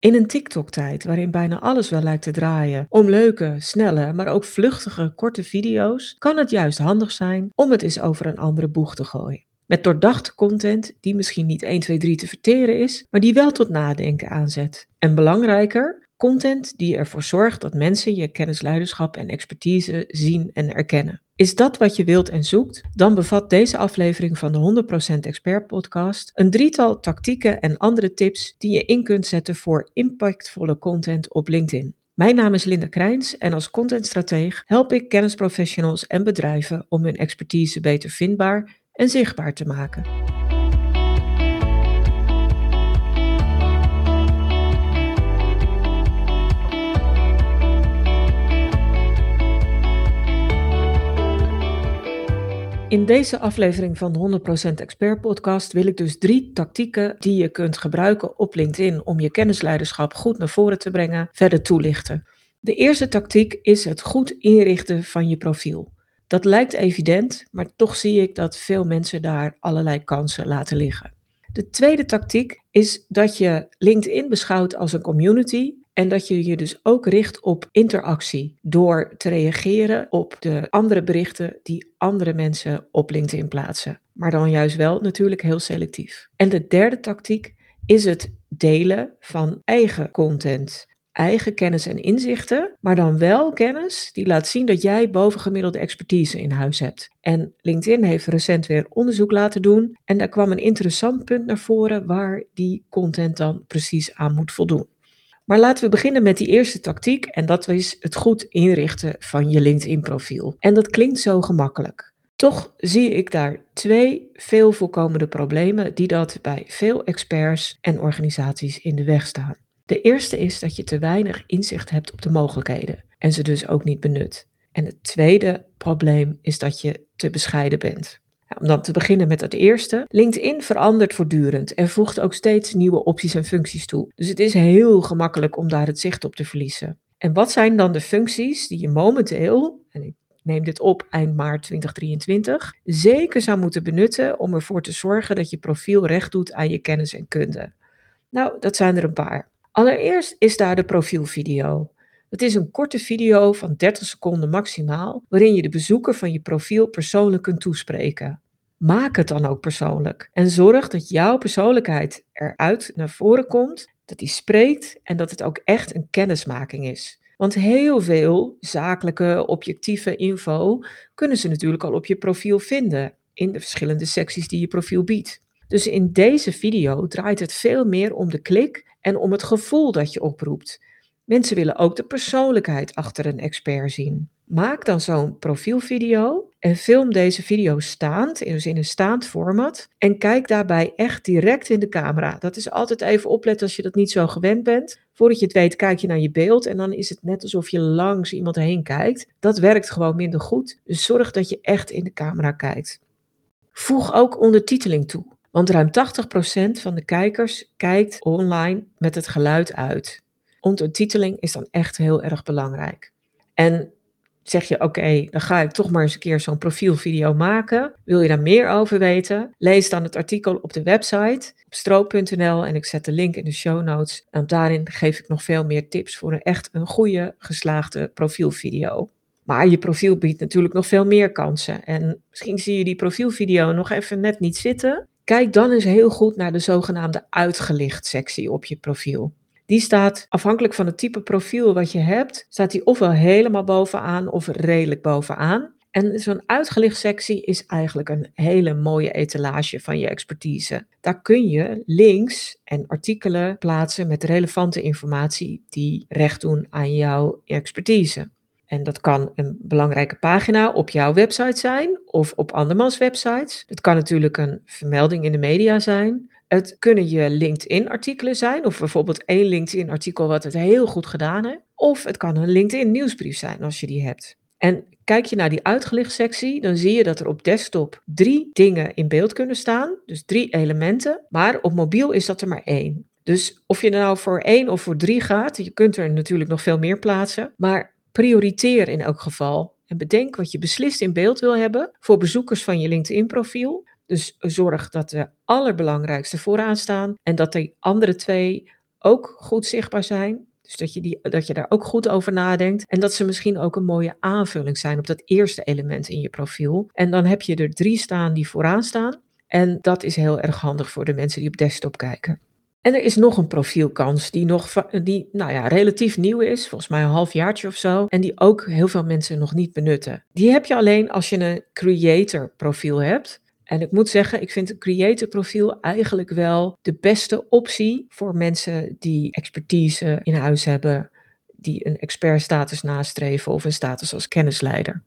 In een TikTok-tijd waarin bijna alles wel lijkt te draaien om leuke, snelle, maar ook vluchtige, korte video's, kan het juist handig zijn om het eens over een andere boeg te gooien. Met doordachte content die misschien niet 1, 2, 3 te verteren is, maar die wel tot nadenken aanzet. En belangrijker, content die ervoor zorgt dat mensen je kennis, leiderschap en expertise zien en erkennen. Is dat wat je wilt en zoekt? Dan bevat deze aflevering van de 100% Expert Podcast een drietal tactieken en andere tips die je in kunt zetten voor impactvolle content op LinkedIn. Mijn naam is Linda Krijns en als contentstrateeg help ik kennisprofessionals en bedrijven om hun expertise beter vindbaar en zichtbaar te maken. In deze aflevering van de 100% Expert Podcast wil ik dus drie tactieken die je kunt gebruiken op LinkedIn om je kennisleiderschap goed naar voren te brengen, verder toelichten. De eerste tactiek is het goed inrichten van je profiel. Dat lijkt evident, maar toch zie ik dat veel mensen daar allerlei kansen laten liggen. De tweede tactiek is dat je LinkedIn beschouwt als een community en dat je je dus ook richt op interactie door te reageren op de andere berichten die andere mensen op LinkedIn plaatsen. Maar dan juist wel natuurlijk heel selectief. En de derde tactiek is het delen van eigen content eigen kennis en inzichten, maar dan wel kennis die laat zien dat jij bovengemiddelde expertise in huis hebt. En LinkedIn heeft recent weer onderzoek laten doen en daar kwam een interessant punt naar voren waar die content dan precies aan moet voldoen. Maar laten we beginnen met die eerste tactiek en dat is het goed inrichten van je LinkedIn-profiel. En dat klinkt zo gemakkelijk. Toch zie ik daar twee veel voorkomende problemen die dat bij veel experts en organisaties in de weg staan. De eerste is dat je te weinig inzicht hebt op de mogelijkheden en ze dus ook niet benut. En het tweede probleem is dat je te bescheiden bent. Om dan te beginnen met het eerste. LinkedIn verandert voortdurend en voegt ook steeds nieuwe opties en functies toe. Dus het is heel gemakkelijk om daar het zicht op te verliezen. En wat zijn dan de functies die je momenteel, en ik neem dit op eind maart 2023, zeker zou moeten benutten om ervoor te zorgen dat je profiel recht doet aan je kennis en kunde? Nou, dat zijn er een paar. Allereerst is daar de profielvideo. Het is een korte video van 30 seconden maximaal, waarin je de bezoeker van je profiel persoonlijk kunt toespreken. Maak het dan ook persoonlijk en zorg dat jouw persoonlijkheid eruit naar voren komt, dat die spreekt en dat het ook echt een kennismaking is. Want heel veel zakelijke, objectieve info kunnen ze natuurlijk al op je profiel vinden, in de verschillende secties die je profiel biedt. Dus in deze video draait het veel meer om de klik en om het gevoel dat je oproept. Mensen willen ook de persoonlijkheid achter een expert zien. Maak dan zo'n profielvideo en film deze video staand, dus in een staand format. En kijk daarbij echt direct in de camera. Dat is altijd even opletten als je dat niet zo gewend bent. Voordat je het weet, kijk je naar je beeld en dan is het net alsof je langs iemand heen kijkt. Dat werkt gewoon minder goed. Dus zorg dat je echt in de camera kijkt. Voeg ook ondertiteling toe. Want ruim 80% van de kijkers kijkt online met het geluid uit. Ondertiteling is dan echt heel erg belangrijk. En zeg je, oké, dan ga ik toch maar eens een keer zo'n profielvideo maken. Wil je daar meer over weten? Lees dan het artikel op de website op stroop.nl en ik zet de link in de show notes. En daarin geef ik nog veel meer tips voor een echt een goede geslaagde profielvideo. Maar je profiel biedt natuurlijk nog veel meer kansen. En misschien zie je die profielvideo nog even net niet zitten. Kijk dan eens heel goed naar de zogenaamde uitgelicht sectie op je profiel. Die staat afhankelijk van het type profiel wat je hebt, staat die ofwel helemaal bovenaan of redelijk bovenaan. En zo'n uitgelicht sectie is eigenlijk een hele mooie etalage van je expertise. Daar kun je links en artikelen plaatsen met relevante informatie die recht doen aan jouw expertise. En dat kan een belangrijke pagina op jouw website zijn of op andermans websites. Het kan natuurlijk een vermelding in de media zijn. Het kunnen je LinkedIn-artikelen zijn, of bijvoorbeeld één LinkedIn-artikel wat het heel goed gedaan heeft. Of het kan een LinkedIn-nieuwsbrief zijn als je die hebt. En kijk je naar die uitgelicht sectie, dan zie je dat er op desktop drie dingen in beeld kunnen staan. Dus drie elementen. Maar op mobiel is dat er maar één. Dus of je nou voor één of voor drie gaat, je kunt er natuurlijk nog veel meer plaatsen. Maar Prioriteer in elk geval en bedenk wat je beslist in beeld wil hebben voor bezoekers van je LinkedIn-profiel. Dus zorg dat de allerbelangrijkste vooraan staan en dat die andere twee ook goed zichtbaar zijn. Dus dat je, die, dat je daar ook goed over nadenkt. En dat ze misschien ook een mooie aanvulling zijn op dat eerste element in je profiel. En dan heb je er drie staan die vooraan staan. En dat is heel erg handig voor de mensen die op desktop kijken. En er is nog een profielkans die nog die, nou ja, relatief nieuw is, volgens mij een halfjaartje of zo, en die ook heel veel mensen nog niet benutten. Die heb je alleen als je een creator profiel hebt. En ik moet zeggen, ik vind een creator profiel eigenlijk wel de beste optie voor mensen die expertise in huis hebben, die een expertstatus nastreven of een status als kennisleider.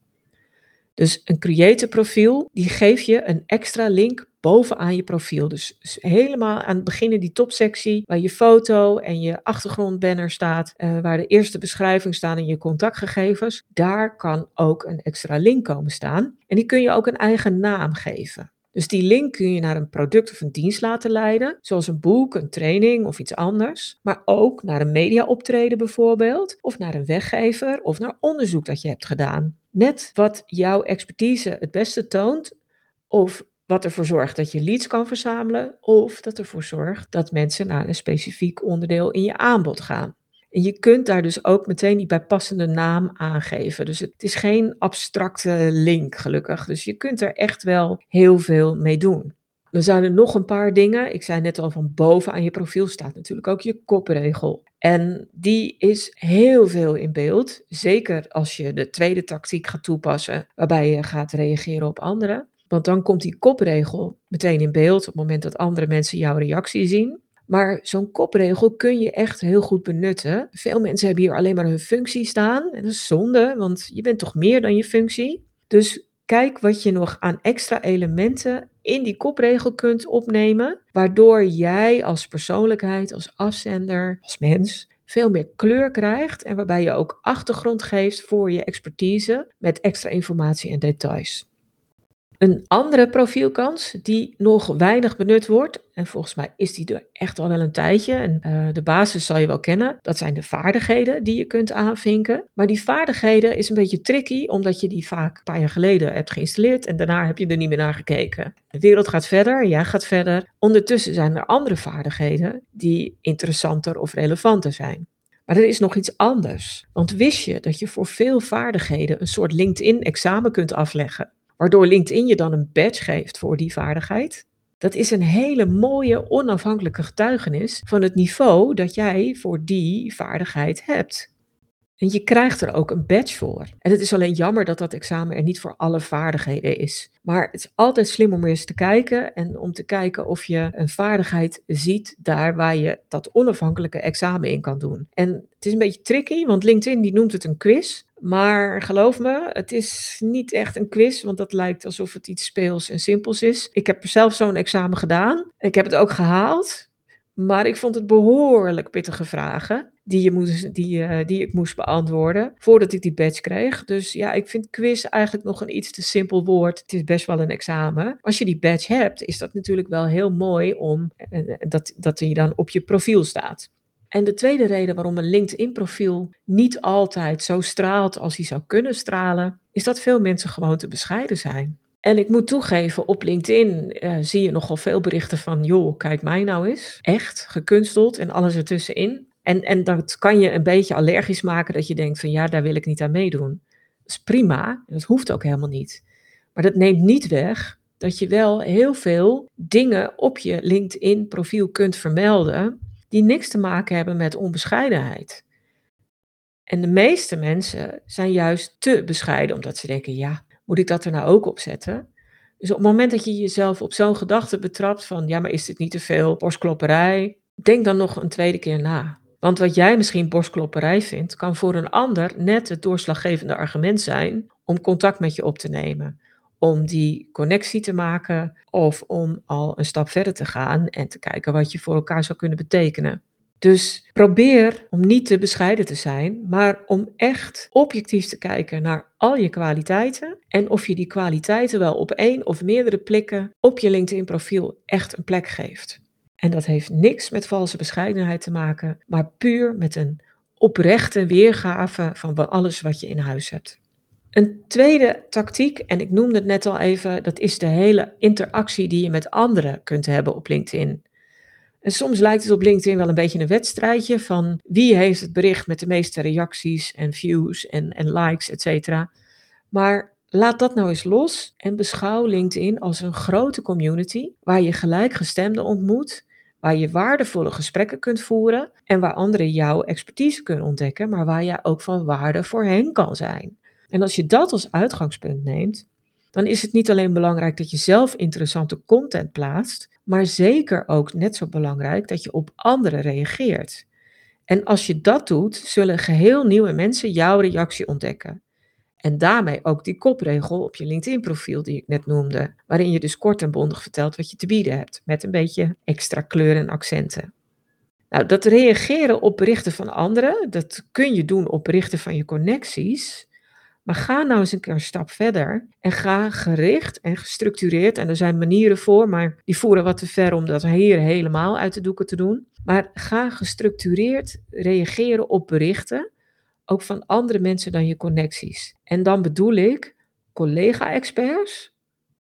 Dus een creator profiel, die geeft je een extra link bovenaan je profiel. Dus helemaal aan het begin in die topsectie, waar je foto en je achtergrondbanner staat, uh, waar de eerste beschrijving staat en je contactgegevens, daar kan ook een extra link komen staan. En die kun je ook een eigen naam geven. Dus die link kun je naar een product of een dienst laten leiden, zoals een boek, een training of iets anders. Maar ook naar een mediaoptreden bijvoorbeeld, of naar een weggever of naar onderzoek dat je hebt gedaan. Net wat jouw expertise het beste toont, of wat ervoor zorgt dat je leads kan verzamelen, of dat ervoor zorgt dat mensen naar een specifiek onderdeel in je aanbod gaan. En je kunt daar dus ook meteen die bijpassende naam aangeven. Dus het is geen abstracte link, gelukkig. Dus je kunt er echt wel heel veel mee doen. Er zijn er nog een paar dingen. Ik zei net al van boven aan je profiel staat natuurlijk ook je kopregel. En die is heel veel in beeld. Zeker als je de tweede tactiek gaat toepassen, waarbij je gaat reageren op anderen. Want dan komt die kopregel meteen in beeld op het moment dat andere mensen jouw reactie zien. Maar zo'n kopregel kun je echt heel goed benutten. Veel mensen hebben hier alleen maar hun functie staan. En dat is zonde, want je bent toch meer dan je functie. Dus kijk wat je nog aan extra elementen in die kopregel kunt opnemen, waardoor jij als persoonlijkheid, als afzender, als mens veel meer kleur krijgt en waarbij je ook achtergrond geeft voor je expertise met extra informatie en details. Een andere profielkans die nog weinig benut wordt, en volgens mij is die er echt al wel een tijdje, en uh, de basis zal je wel kennen, dat zijn de vaardigheden die je kunt aanvinken. Maar die vaardigheden is een beetje tricky, omdat je die vaak een paar jaar geleden hebt geïnstalleerd en daarna heb je er niet meer naar gekeken. De wereld gaat verder, jij gaat verder. Ondertussen zijn er andere vaardigheden die interessanter of relevanter zijn. Maar er is nog iets anders. Want wist je dat je voor veel vaardigheden een soort LinkedIn-examen kunt afleggen? Waardoor LinkedIn je dan een badge geeft voor die vaardigheid. Dat is een hele mooie onafhankelijke getuigenis van het niveau dat jij voor die vaardigheid hebt. En je krijgt er ook een badge voor. En het is alleen jammer dat dat examen er niet voor alle vaardigheden is. Maar het is altijd slim om eens te kijken en om te kijken of je een vaardigheid ziet daar waar je dat onafhankelijke examen in kan doen. En het is een beetje tricky, want LinkedIn die noemt het een quiz. Maar geloof me, het is niet echt een quiz, want dat lijkt alsof het iets speels en simpels is. Ik heb zelf zo'n examen gedaan. Ik heb het ook gehaald. Maar ik vond het behoorlijk pittige vragen die, je moest, die, uh, die ik moest beantwoorden voordat ik die badge kreeg. Dus ja, ik vind quiz eigenlijk nog een iets te simpel woord. Het is best wel een examen. Als je die badge hebt, is dat natuurlijk wel heel mooi om uh, dat, dat die dan op je profiel staat. En de tweede reden waarom een LinkedIn-profiel niet altijd zo straalt als hij zou kunnen stralen, is dat veel mensen gewoon te bescheiden zijn. En ik moet toegeven, op LinkedIn uh, zie je nogal veel berichten van, joh, kijk mij nou eens. Echt, gekunsteld en alles ertussenin. En, en dat kan je een beetje allergisch maken dat je denkt van, ja, daar wil ik niet aan meedoen. Dat is prima, dat hoeft ook helemaal niet. Maar dat neemt niet weg dat je wel heel veel dingen op je LinkedIn-profiel kunt vermelden die niks te maken hebben met onbescheidenheid. En de meeste mensen zijn juist te bescheiden, omdat ze denken, ja, moet ik dat er nou ook op zetten? Dus op het moment dat je jezelf op zo'n gedachte betrapt van, ja, maar is dit niet te veel borstklopperij? Denk dan nog een tweede keer na. Want wat jij misschien borstklopperij vindt, kan voor een ander net het doorslaggevende argument zijn om contact met je op te nemen. Om die connectie te maken of om al een stap verder te gaan en te kijken wat je voor elkaar zou kunnen betekenen. Dus probeer om niet te bescheiden te zijn, maar om echt objectief te kijken naar al je kwaliteiten en of je die kwaliteiten wel op één of meerdere plekken op je LinkedIn-profiel echt een plek geeft. En dat heeft niks met valse bescheidenheid te maken, maar puur met een oprechte weergave van alles wat je in huis hebt. Een tweede tactiek, en ik noemde het net al even, dat is de hele interactie die je met anderen kunt hebben op LinkedIn. En soms lijkt het op LinkedIn wel een beetje een wedstrijdje van wie heeft het bericht met de meeste reacties en views en, en likes, et cetera. Maar laat dat nou eens los en beschouw LinkedIn als een grote community waar je gelijkgestemden ontmoet, waar je waardevolle gesprekken kunt voeren en waar anderen jouw expertise kunnen ontdekken, maar waar jij ook van waarde voor hen kan zijn. En als je dat als uitgangspunt neemt, dan is het niet alleen belangrijk dat je zelf interessante content plaatst, maar zeker ook net zo belangrijk dat je op anderen reageert. En als je dat doet, zullen geheel nieuwe mensen jouw reactie ontdekken. En daarmee ook die kopregel op je LinkedIn-profiel die ik net noemde, waarin je dus kort en bondig vertelt wat je te bieden hebt, met een beetje extra kleur en accenten. Nou, dat reageren op berichten van anderen, dat kun je doen op berichten van je connecties, maar ga nou eens een keer een stap verder en ga gericht en gestructureerd, en er zijn manieren voor, maar die voeren wat te ver om dat hier helemaal uit de doeken te doen. Maar ga gestructureerd reageren op berichten, ook van andere mensen dan je connecties. En dan bedoel ik collega-experts.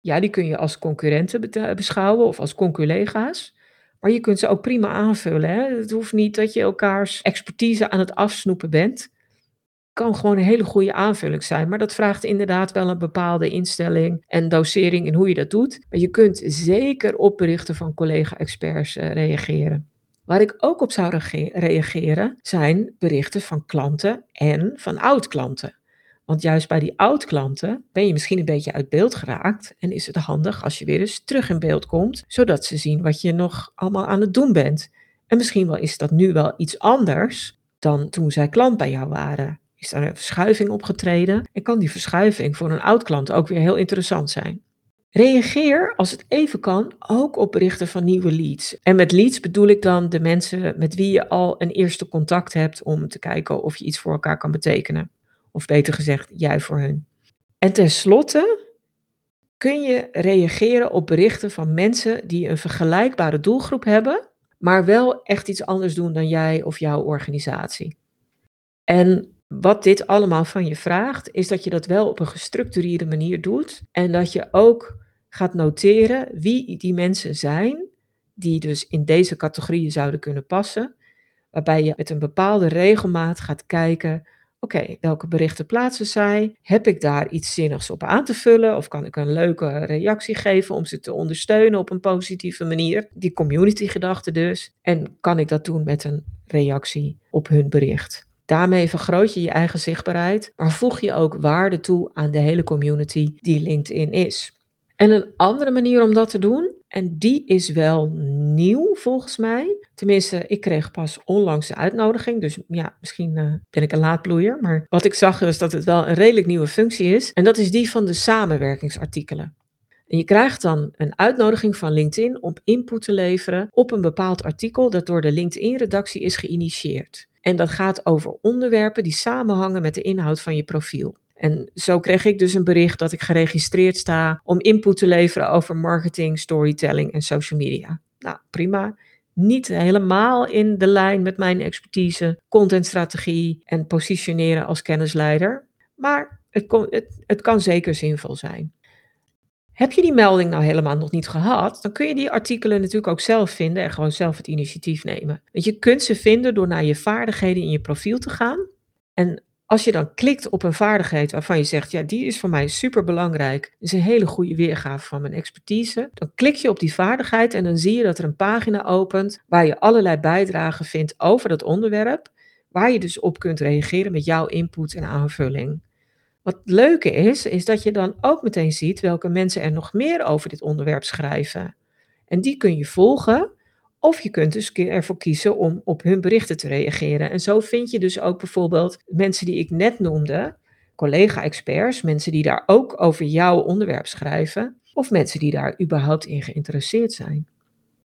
Ja, die kun je als concurrenten beschouwen of als conculega's. Maar je kunt ze ook prima aanvullen. Hè? Het hoeft niet dat je elkaars expertise aan het afsnoepen bent kan gewoon een hele goede aanvulling zijn. Maar dat vraagt inderdaad wel een bepaalde instelling en dosering in hoe je dat doet. Maar je kunt zeker op berichten van collega-experts uh, reageren. Waar ik ook op zou reageren zijn berichten van klanten en van oud-klanten. Want juist bij die oud-klanten ben je misschien een beetje uit beeld geraakt en is het handig als je weer eens terug in beeld komt, zodat ze zien wat je nog allemaal aan het doen bent. En misschien wel is dat nu wel iets anders dan toen zij klant bij jou waren. Is daar een verschuiving opgetreden? En kan die verschuiving voor een oud klant ook weer heel interessant zijn? Reageer als het even kan ook op berichten van nieuwe leads. En met leads bedoel ik dan de mensen met wie je al een eerste contact hebt om te kijken of je iets voor elkaar kan betekenen. Of beter gezegd, jij voor hun. En tenslotte kun je reageren op berichten van mensen die een vergelijkbare doelgroep hebben, maar wel echt iets anders doen dan jij of jouw organisatie. En wat dit allemaal van je vraagt, is dat je dat wel op een gestructureerde manier doet. En dat je ook gaat noteren wie die mensen zijn, die dus in deze categorieën zouden kunnen passen. Waarbij je met een bepaalde regelmaat gaat kijken, oké, welke berichten plaatsen zij? Heb ik daar iets zinnigs op aan te vullen? Of kan ik een leuke reactie geven om ze te ondersteunen op een positieve manier? Die community gedachte dus. En kan ik dat doen met een reactie op hun bericht? Daarmee vergroot je je eigen zichtbaarheid, maar voeg je ook waarde toe aan de hele community die LinkedIn is. En een andere manier om dat te doen, en die is wel nieuw volgens mij. Tenminste, ik kreeg pas onlangs de uitnodiging, dus ja, misschien uh, ben ik een laadbloeier. Maar wat ik zag is dat het wel een redelijk nieuwe functie is. En dat is die van de samenwerkingsartikelen. En je krijgt dan een uitnodiging van LinkedIn om input te leveren op een bepaald artikel dat door de LinkedIn-redactie is geïnitieerd. En dat gaat over onderwerpen die samenhangen met de inhoud van je profiel. En zo kreeg ik dus een bericht dat ik geregistreerd sta om input te leveren over marketing, storytelling en social media. Nou, prima. Niet helemaal in de lijn met mijn expertise, contentstrategie en positioneren als kennisleider. Maar het, kon, het, het kan zeker zinvol zijn. Heb je die melding nou helemaal nog niet gehad, dan kun je die artikelen natuurlijk ook zelf vinden en gewoon zelf het initiatief nemen. Want je kunt ze vinden door naar je vaardigheden in je profiel te gaan. En als je dan klikt op een vaardigheid waarvan je zegt, ja, die is voor mij super belangrijk, is een hele goede weergave van mijn expertise, dan klik je op die vaardigheid en dan zie je dat er een pagina opent waar je allerlei bijdragen vindt over dat onderwerp, waar je dus op kunt reageren met jouw input en aanvulling. Wat leuke is, is dat je dan ook meteen ziet welke mensen er nog meer over dit onderwerp schrijven. En die kun je volgen, of je kunt dus ervoor kiezen om op hun berichten te reageren. En zo vind je dus ook bijvoorbeeld mensen die ik net noemde, collega-experts, mensen die daar ook over jouw onderwerp schrijven, of mensen die daar überhaupt in geïnteresseerd zijn.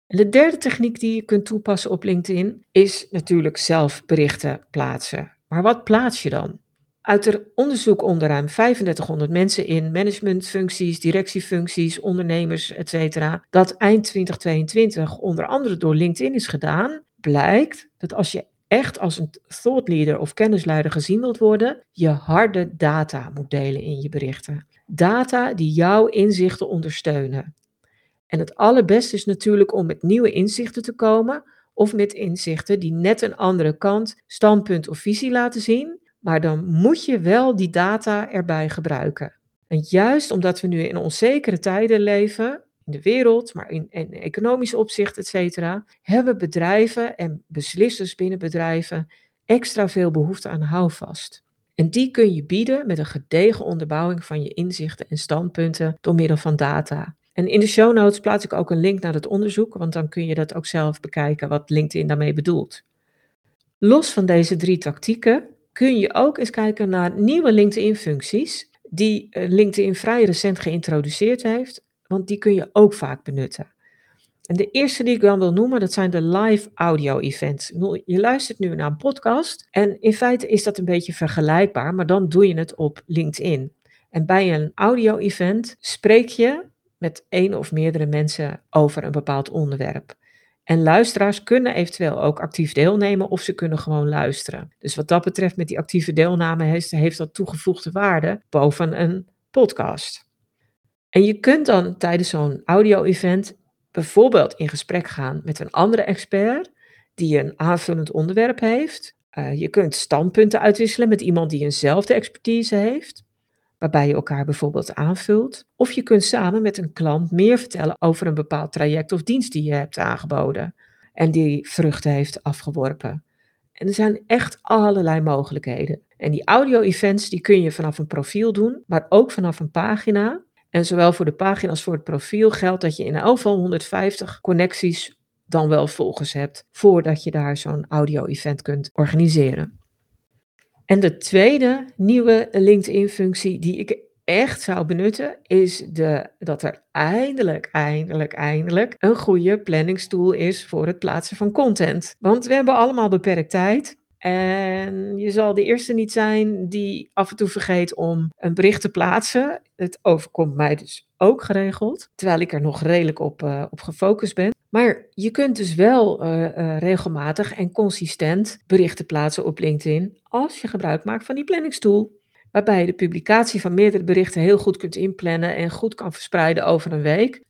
En de derde techniek die je kunt toepassen op LinkedIn is natuurlijk zelf berichten plaatsen. Maar wat plaats je dan? Uit er onderzoek onder ruim 3500 mensen in managementfuncties, directiefuncties, ondernemers, etc., dat eind 2022 onder andere door LinkedIn is gedaan, blijkt dat als je echt als een thought leader of kennisleider gezien wilt worden, je harde data moet delen in je berichten. Data die jouw inzichten ondersteunen. En het allerbeste is natuurlijk om met nieuwe inzichten te komen of met inzichten die net een andere kant, standpunt of visie laten zien. Maar dan moet je wel die data erbij gebruiken. En juist omdat we nu in onzekere tijden leven, in de wereld, maar in, economisch opzicht, et cetera, hebben bedrijven en beslissers binnen bedrijven extra veel behoefte aan houvast. En die kun je bieden met een gedegen onderbouwing van je inzichten en standpunten door middel van data. En in de show notes plaats ik ook een link naar het onderzoek, want dan kun je dat ook zelf bekijken wat LinkedIn daarmee bedoelt. Los van deze drie tactieken kun je ook eens kijken naar nieuwe LinkedIn-functies die eh, LinkedIn vrij recent geïntroduceerd heeft, want die kun je ook vaak benutten. En de eerste die ik dan wil noemen, dat zijn de live audio events. Je luistert nu naar een podcast en in feite is dat een beetje vergelijkbaar, maar dan doe je het op LinkedIn. En bij een audio event spreek je met één of meerdere mensen over een bepaald onderwerp. En luisteraars kunnen eventueel ook actief deelnemen of ze kunnen gewoon luisteren. Dus wat dat betreft met die actieve deelname heeft, heeft dat toegevoegde waarde boven een podcast. En je kunt dan tijdens zo'n audio-event bijvoorbeeld in gesprek gaan met een andere expert die een aanvullend onderwerp heeft. Uh, je kunt standpunten uitwisselen met iemand die eenzelfde expertise heeft waarbij je elkaar bijvoorbeeld aanvult. Of je kunt samen met een klant meer vertellen over een bepaald traject of dienst die je hebt aangeboden en die vruchten heeft afgeworpen. En er zijn echt allerlei mogelijkheden. En die audio-events die kun je vanaf een profiel doen, maar ook vanaf een pagina. En zowel voor de pagina als voor het profiel geldt dat je in elk geval 150 connecties dan wel volgers hebt voordat je daar zo'n audio-event kunt organiseren. En de tweede nieuwe LinkedIn-functie die ik echt zou benutten, is de, dat er eindelijk, eindelijk, eindelijk een goede planningstool is voor het plaatsen van content. Want we hebben allemaal beperkt tijd. En je zal de eerste niet zijn die af en toe vergeet om een bericht te plaatsen. Het overkomt mij dus ook geregeld, terwijl ik er nog redelijk op, uh, op gefocust ben. Maar je kunt dus wel uh, uh, regelmatig en consistent berichten plaatsen op LinkedIn als je gebruik maakt van die planningstool. Waarbij je de publicatie van meerdere berichten heel goed kunt inplannen en goed kan verspreiden over een week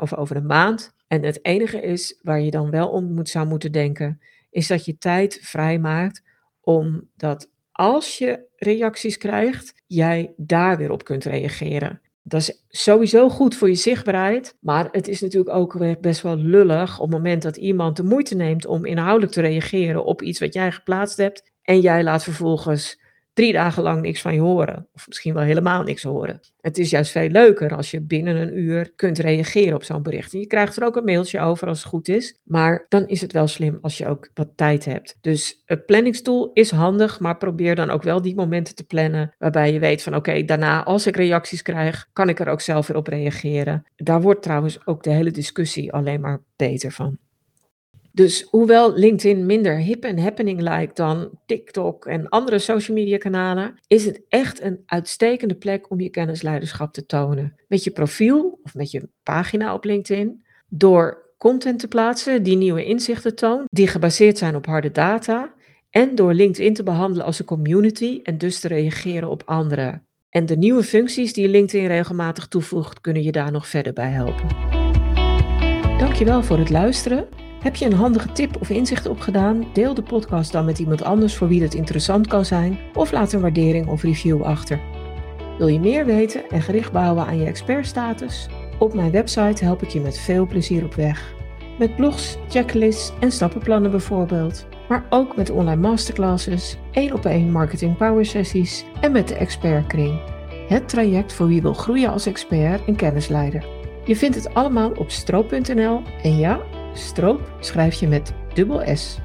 of over een maand. En het enige is waar je dan wel om moet, zou moeten denken, is dat je tijd vrijmaakt omdat als je reacties krijgt, jij daar weer op kunt reageren. Dat is sowieso goed voor je zichtbaarheid, maar het is natuurlijk ook best wel lullig op het moment dat iemand de moeite neemt om inhoudelijk te reageren op iets wat jij geplaatst hebt en jij laat vervolgens drie dagen lang niks van je horen. Of misschien wel helemaal niks horen. Het is juist veel leuker als je binnen een uur kunt reageren op zo'n bericht. En je krijgt er ook een mailtje over als het goed is. Maar dan is het wel slim als je ook wat tijd hebt. Dus het planningstool is handig, maar probeer dan ook wel die momenten te plannen waarbij je weet van oké, daarna als ik reacties krijg, kan ik er ook zelf weer op reageren. Daar wordt trouwens ook de hele discussie alleen maar beter van. Dus hoewel LinkedIn minder hip en happening lijkt dan TikTok en andere social media kanalen, is het echt een uitstekende plek om je kennisleiderschap te tonen. Met je profiel of met je pagina op LinkedIn, door content te plaatsen die nieuwe inzichten toont, die gebaseerd zijn op harde data, en door LinkedIn te behandelen als een community en dus te reageren op anderen. En de nieuwe functies die LinkedIn regelmatig toevoegt, kunnen je daar nog verder bij helpen. Dankjewel voor het luisteren. Heb je een handige tip of inzicht opgedaan? Deel de podcast dan met iemand anders voor wie het interessant kan zijn of laat een waardering of review achter. Wil je meer weten en gericht bouwen aan je expertstatus? Op mijn website help ik je met veel plezier op weg. Met blogs, checklists en stappenplannen bijvoorbeeld. Maar ook met online masterclasses, één op één marketing power sessies en met de expertkring. Het traject voor wie wil groeien als expert en kennisleider. Je vindt het allemaal op stroop.nl en ja, Stroop schrijf je met dubbel S.